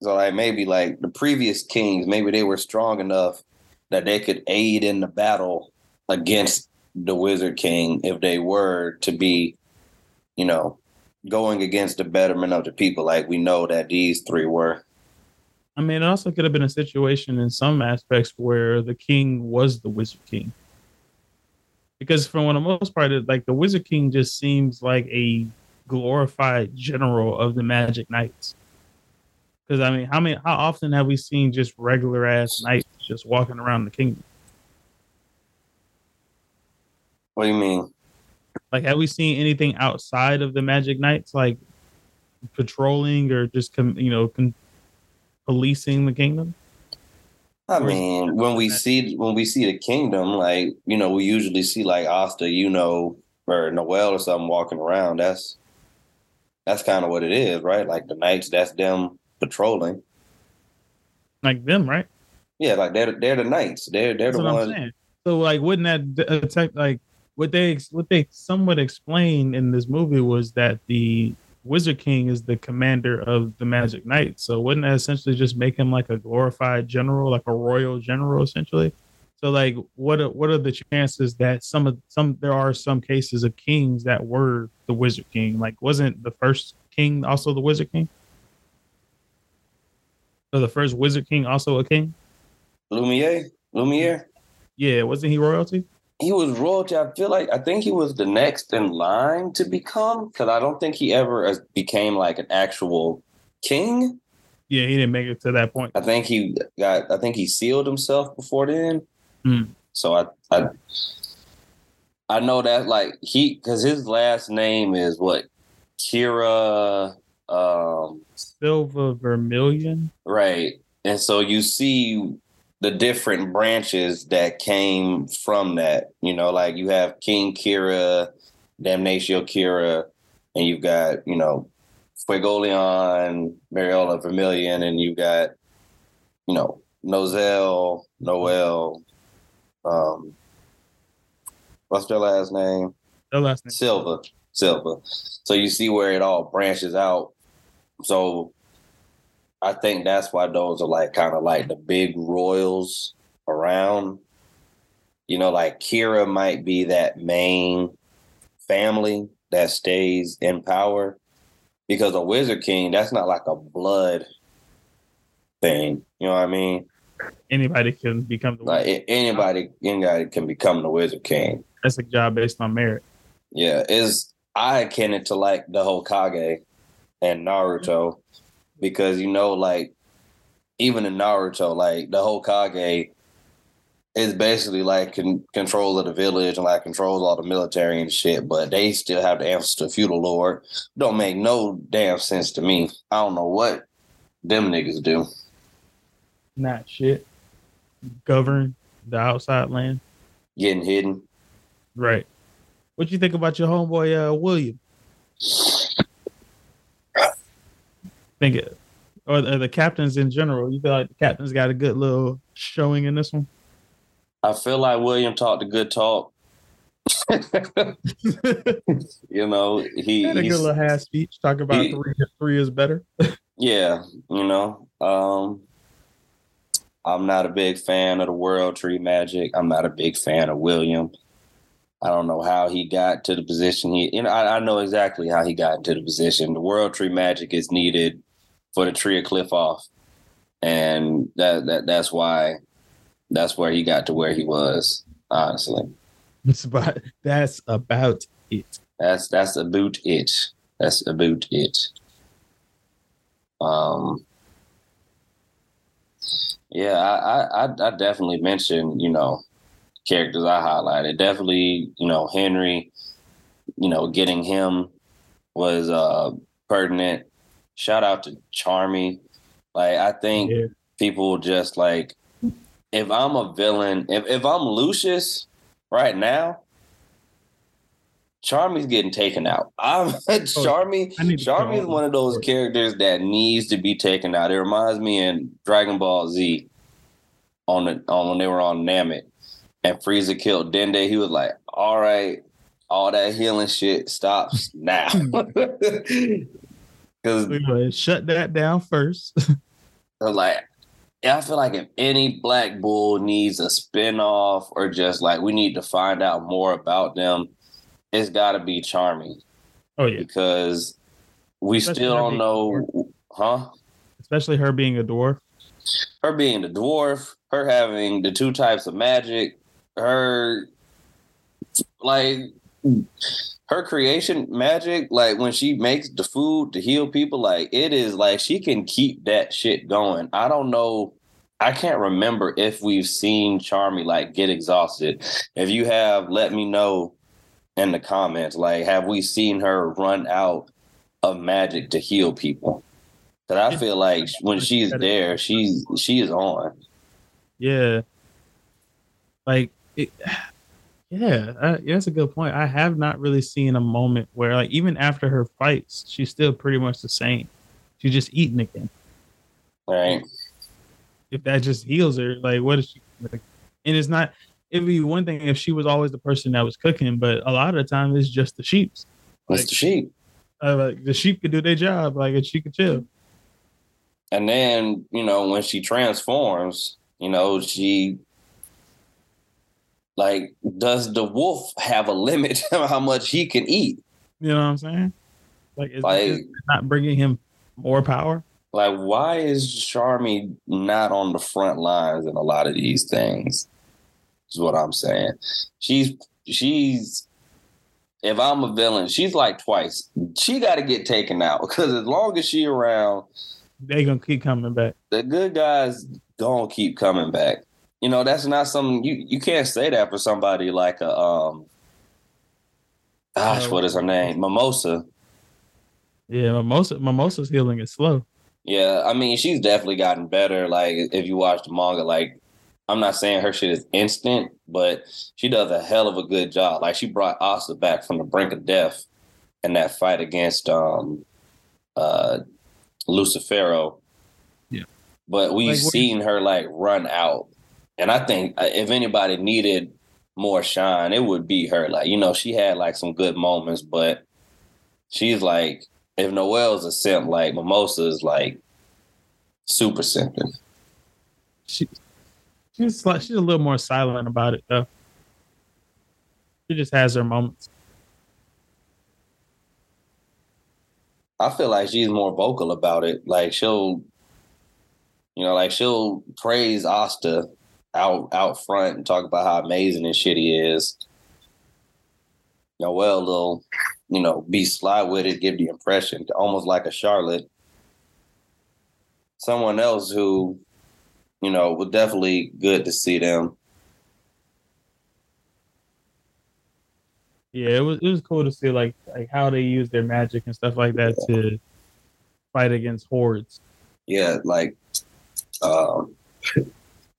So like maybe like the previous kings, maybe they were strong enough that they could aid in the battle against the Wizard King if they were to be you know, going against the betterment of the people like we know that these three were. I mean, it also could have been a situation in some aspects where the king was the wizard king. Because for one the most part, like the wizard king just seems like a glorified general of the magic knights. Because I mean, how many how often have we seen just regular ass knights just walking around the kingdom? What do you mean? Like, have we seen anything outside of the Magic Knights, like patrolling or just com- you know policing the kingdom? I mean, when we see when we see the kingdom, like you know, we usually see like Asta, you know, or Noelle or something walking around. That's that's kind of what it is, right? Like the knights, that's them patrolling. Like them, right? Yeah, like they're they're the knights. They're they're that's the ones. So like, wouldn't that affect uh, like what they what they somewhat explained in this movie was that the Wizard King is the commander of the Magic Knights. So wouldn't that essentially just make him like a glorified general, like a royal general, essentially? So like, what are, what are the chances that some of some there are some cases of kings that were the Wizard King? Like, wasn't the first king also the Wizard King? So the first Wizard King also a king? Lumiere, Lumiere. Yeah, wasn't he royalty? he was royalty. I feel like I think he was the next in line to become because I don't think he ever became like an actual king. Yeah, he didn't make it to that point. I think he got. I think he sealed himself before then. Mm. So I, I, I know that like he because his last name is what Kira. Um, Silva Vermilion. Right, and so you see the different branches that came from that. You know, like you have King Kira, Damnatio Kira, and you've got, you know, Fuegoleon, Mereoleona Vermilion, and you've got, you know, Nozel, Noelle, um, what's their last name? Their last name. Silva. Silva. So you see where it all branches out. So I think that's why those are like kind of like the big royals around. You know, like Kira might be that main family that stays in power because a wizard king that's not like a blood thing. You know what I mean? Anybody can become the like wizard. anybody anybody can become the wizard king. That's a job based on merit. Yeah, is I akin it to like the Hokage and Naruto because you know, like even in Naruto, like the Hokage is basically like con- control of the village and like controls all the military and shit, but they still have to answer to feudal lord. Don't make no damn sense to me. I don't know what them niggas do. Not shit. Govern the outside land. Getting hidden. Right. What you think about your homeboy uh William? Think it, or the, the, captains in general. You feel like the captains got a good little showing in this one. I feel like William talked a good talk. you know, he, he had a good little half speech talking about he, three, three is better. yeah, you know, um, I'm not a big fan of the World Tree Magic. I'm not a big fan of William. I don't know how he got to the position he. You know, I, I know exactly how he got into the position. The World Tree Magic is needed for the tree of Qliphoth, and that that that's why that's where he got to where he was. Honestly, it's about that's about it. That's that's about it. That's about it. Um, yeah, I, I, I definitely mentioned, you know, characters I highlighted. Definitely, you know, Henry, you know, getting him was uh pertinent. Shout out to Charmy. Like I think yeah. people just like if I'm a villain, if, if I'm Lucius right now, Charmy's getting taken out. I'm oh, Charmy. Charmy is one of those characters that needs to be taken out. It reminds me in Dragon Ball Z on the on when they were on Namek and Frieza killed Dende. He was like, "All right, all that healing shit stops now." Because we should shut that down first. like, I feel like if any Black Bull needs a spinoff or just like we need to find out more about them it's got to be charming. Oh yeah, because we Especially still don't know, huh? Especially her being a dwarf. Her being the dwarf, her having the two types of magic, her like her creation magic, like when she makes the food to heal people, like it is like she can keep that shit going. I don't know. I can't remember if we've seen Charmy like get exhausted. If you have, let me know in the comments. Like, have we seen her run out of magic to heal people? But I feel like when she's there, she's she is on. Yeah. Like it, yeah, uh, that's a good point. I have not really seen a moment where, like, even after her fights, she's still pretty much the same. She's just eating again. Right. If that just heals her, like, what is she? Like, and it's not it'd be one thing if she was always the person that was cooking, but a lot of the time it's just the sheep's. Like, it's the sheep. Uh, like the sheep could do their job, like and she could chill. And then you know when she transforms, you know she like does the wolf have a limit to how much he can eat? You know what I'm saying? Like, is like not bringing him more power? Like, why is Charmy not on the front lines in a lot of these things? is what I'm saying. She's she's if I'm a villain, she's like twice. She got to get taken out because as long as she around, they gonna keep coming back. The good guys gonna keep coming back. You know, that's not something you you can't say that for somebody like a um. Gosh, what is her name? Mimosa. Yeah, Mimosa. Mimosa's healing is slow. Yeah, I mean, she's definitely gotten better. Like if you watch the manga, like I'm not saying her shit is instant, but she does a hell of a good job. Like she brought Asta back from the brink of death in that fight against um uh Lucifero. Yeah. But we've like, seen her like run out. And I think uh, if anybody needed more shine, it would be her. Like, you know, she had like some good moments, but she's like, if Noelle's a simp, like Mimosa is like super simping. She She's like she's a little more silent about it though. She just has her moments. I feel like she's more vocal about it. Like she'll, you know, like she'll praise Asta out out front and talk about how amazing and shit he is. Well, they'll, you know, be sly with it, give the impression, almost like a Charlotte. Someone else who you know, was definitely good to see them. Yeah, it was it was cool to see like like how they use their magic and stuff like that yeah. to fight against hordes. Yeah, like um,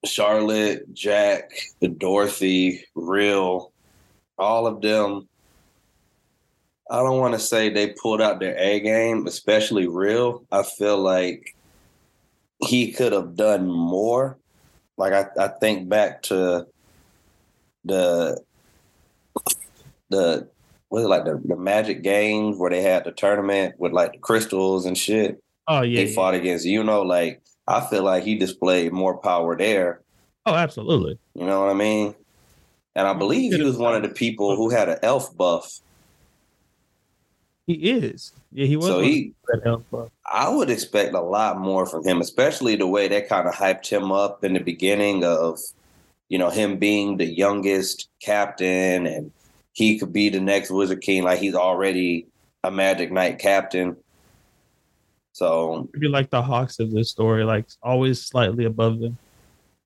Charlotte, Jack, Dorothy, Rill, all of them. I don't want to say they pulled out their A game, especially Rill. I feel like he could have done more. Like I, I think back to the the was it like the, the magic games where they had the tournament with like the crystals and shit. Oh yeah. They fought against you know, like I feel like he displayed more power there. Oh, absolutely. You know what I mean? And I believe he was one of the people who had an elf buff. He is. Yeah, he was. So he, I would expect a lot more from him, especially the way they kind of hyped him up in the beginning of, you know, him being the youngest captain and he could be the next Wizard King. Like he's already a Magic Knight captain. So maybe like the Hawks of this story, like always slightly above them.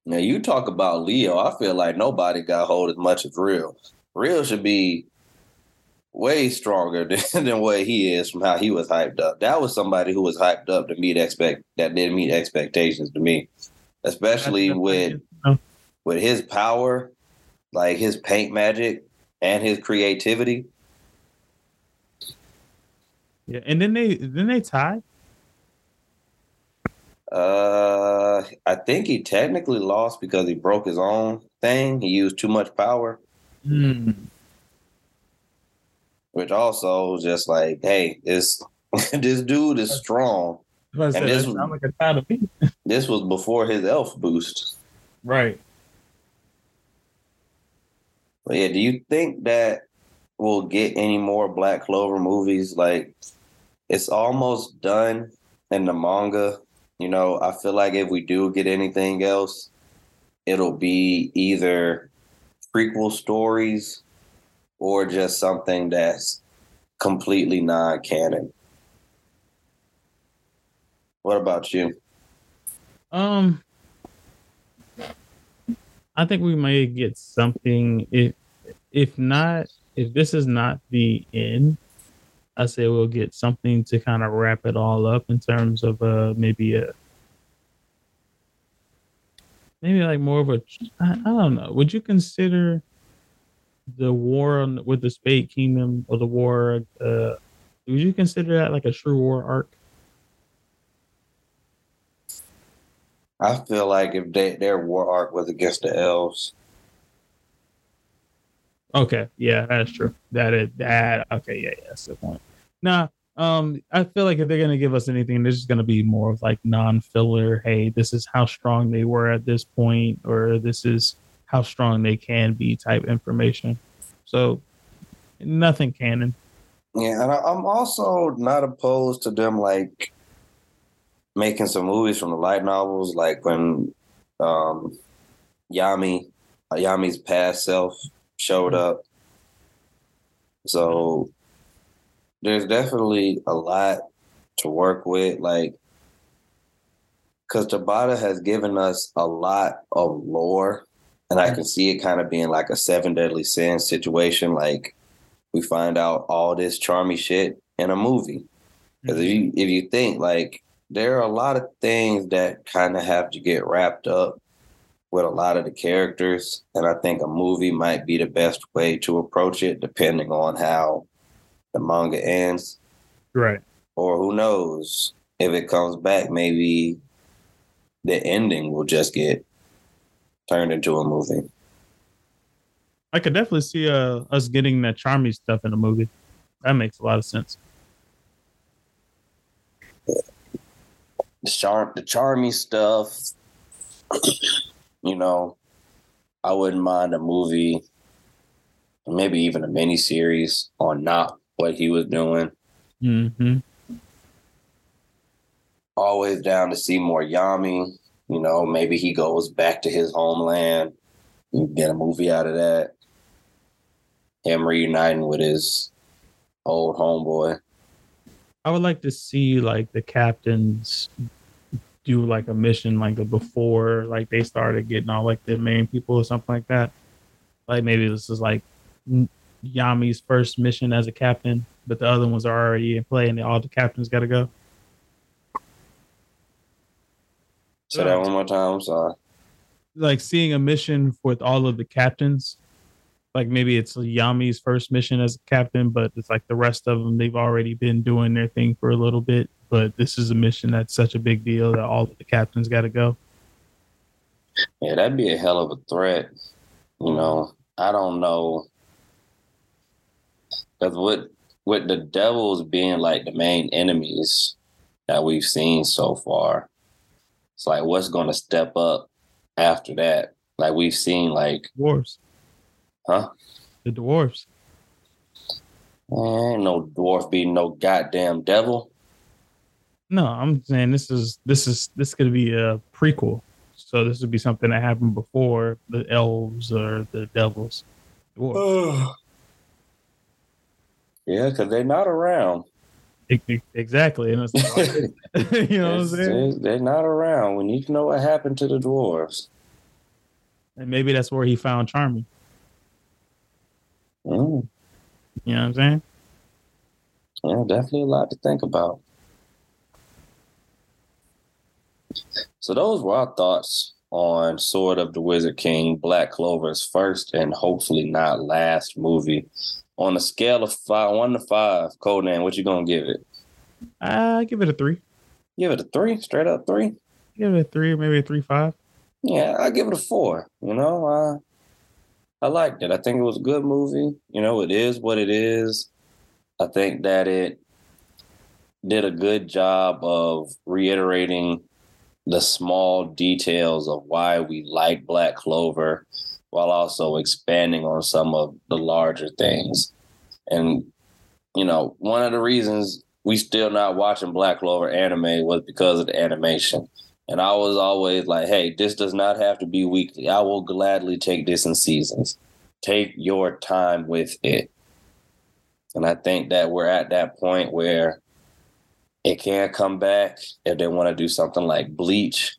Now you talk about Leo. I feel like nobody got hold as much as Rill. Rill should be way stronger than, than what he is from how he was hyped up. That was somebody who was hyped up to meet expect that didn't meet expectations to me, especially with with his power, like his paint magic and his creativity. Yeah, and then they then they tied. Uh, I think he technically lost because he broke his own thing. He used too much power. Hmm. Which also just like, hey, this this dude is strong. And this was, like a tie to me. this was before his elf boost. Right. But yeah, do you think that we'll get any more Black Clover movies? Like, it's almost done in the manga you know, I feel like if we do get anything else, it'll be either prequel stories or just something that's completely non canon. What about you? Um, I think we may get something. If if not, if this is not the end, I say we'll get something to kind of wrap it all up in terms of uh maybe a maybe like more of a I, I don't know. Would you consider the war on, with the Spade Kingdom or the war? Uh, would you consider that like a true war arc? I feel like if they, their war arc was against the elves, Okay, yeah, that's true. That is that. Okay, yeah, yeah, that's the point. Now, um, I feel like if they're gonna give us anything, this is gonna be more of like non-filler. Hey, this is how strong they were at this point, or this is how strong they can be type information. So, nothing canon. Yeah, and I'm also not opposed to them like making some movies from the light novels, like when um, Yami, Yami's past self showed mm-hmm. up. So there's definitely a lot to work with. Like, because Tabata has given us a lot of lore, and I mm-hmm. can see it kind of being like a seven deadly sins situation. Like, we find out all this charmy shit in a movie. Because if mm-hmm. you if you think like there are a lot of things that kind of have to get wrapped up with a lot of the characters. And I think a movie might be the best way to approach it, depending on how the manga ends. Right. Or who knows if it comes back, maybe the ending will just get turned into a movie. I could definitely see uh, us getting that Charmy stuff in a movie. That makes a lot of sense. The charm, the Charmy stuff you know, I wouldn't mind a movie, maybe even a mini series on not what he was doing. Mm-hmm. Always down to see more Yami. You know, maybe he goes back to his homeland. You get a movie out of that. Him reuniting with his old homeboy. I would like to see like the captains do like a mission like before like they started getting all like the main people or something like that. Like maybe this is like Yami's first mission as a captain, but the other ones are already in play and all the captains got to go. Say that one more time. I'm sorry. Like seeing a mission with all of the captains like maybe it's Yami's first mission as a captain, but it's like the rest of them they've already been doing their thing for a little bit. But this is a mission that's such a big deal that all the captains got to go. Yeah, that'd be a hell of a threat. You know, I don't know because with with the devils being like the main enemies that we've seen so far, it's like what's going to step up after that? Like we've seen like wars Huh? The dwarves. ain't no dwarf being no goddamn devil. No, I'm saying this is this is this could be a prequel. So this would be something that happened before the elves or the devils. Yeah, because they're not around. Exactly. And it's like, you know what I'm saying? They're not around. We need to know what happened to the dwarves. And maybe that's where he found Charmy. Mm. You know what I'm saying? Yeah, definitely a lot to think about. So those were our thoughts on Sword of the Wizard King, Black Clover's first and hopefully not last movie. On a scale of five, one to five, Codename, what you gonna give it? I uh, give it a three. Give it a three, straight up three. Give it a three, maybe a three five. Yeah, I give it a four. You know, uh, I liked it. I think it was a good movie. You know, it is what it is. I think that it did a good job of reiterating the small details of why we like Black Clover while also expanding on some of the larger things. And, you know, one of the reasons we still not watching Black Clover anime was because of the animation. And I was always like, hey, this does not have to be weekly. I will gladly take this in seasons. Take your time with it. And I think that we're at that point where it can come back if they want to do something like Bleach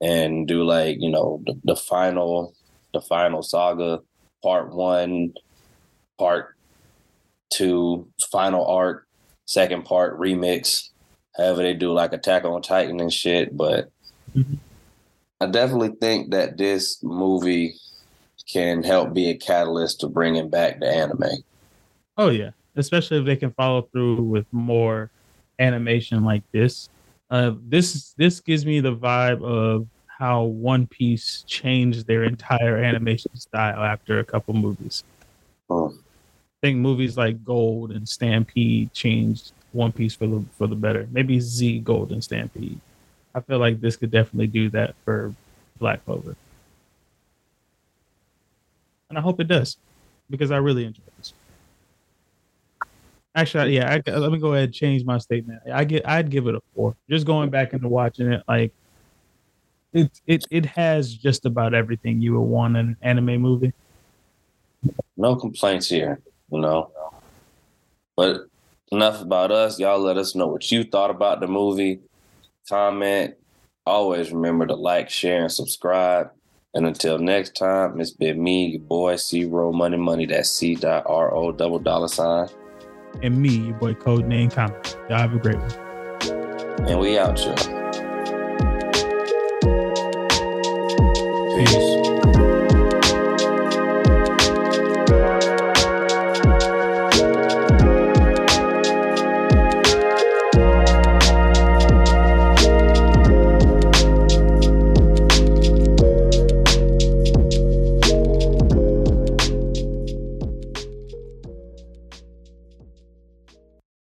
and do like, you know, the, the final the final saga, part one, part two, final art, second part remix. However, they do like Attack on Titan and shit. But mm-hmm. I definitely think that this movie can help be a catalyst to bringing back the anime. Oh yeah, especially if they can follow through with more animation like this. Uh, this this gives me the vibe of how One Piece changed their entire animation style after a couple movies. Oh. I think movies like Gold and Stampede changed One Piece for the for the better. Maybe Z Gold and Stampede. I feel like this could definitely do that for Black Clover. And I hope it does because I really enjoy this. Actually, yeah, I, uh, let me go ahead and change my statement. I get, I'd give it a four. Just going back into watching it, like it it it has just about everything you would want in an anime movie. No complaints here, you know. But enough about us. Y'all let us know what you thought about the movie. Comment. Always remember to like, share, and subscribe. And until next time, it's been me, your boy C Row Money Money. That's C dot R O double dollar sign. And me, your boy Codename Comet. Y'all have a great one. And we out, y'all. Peace.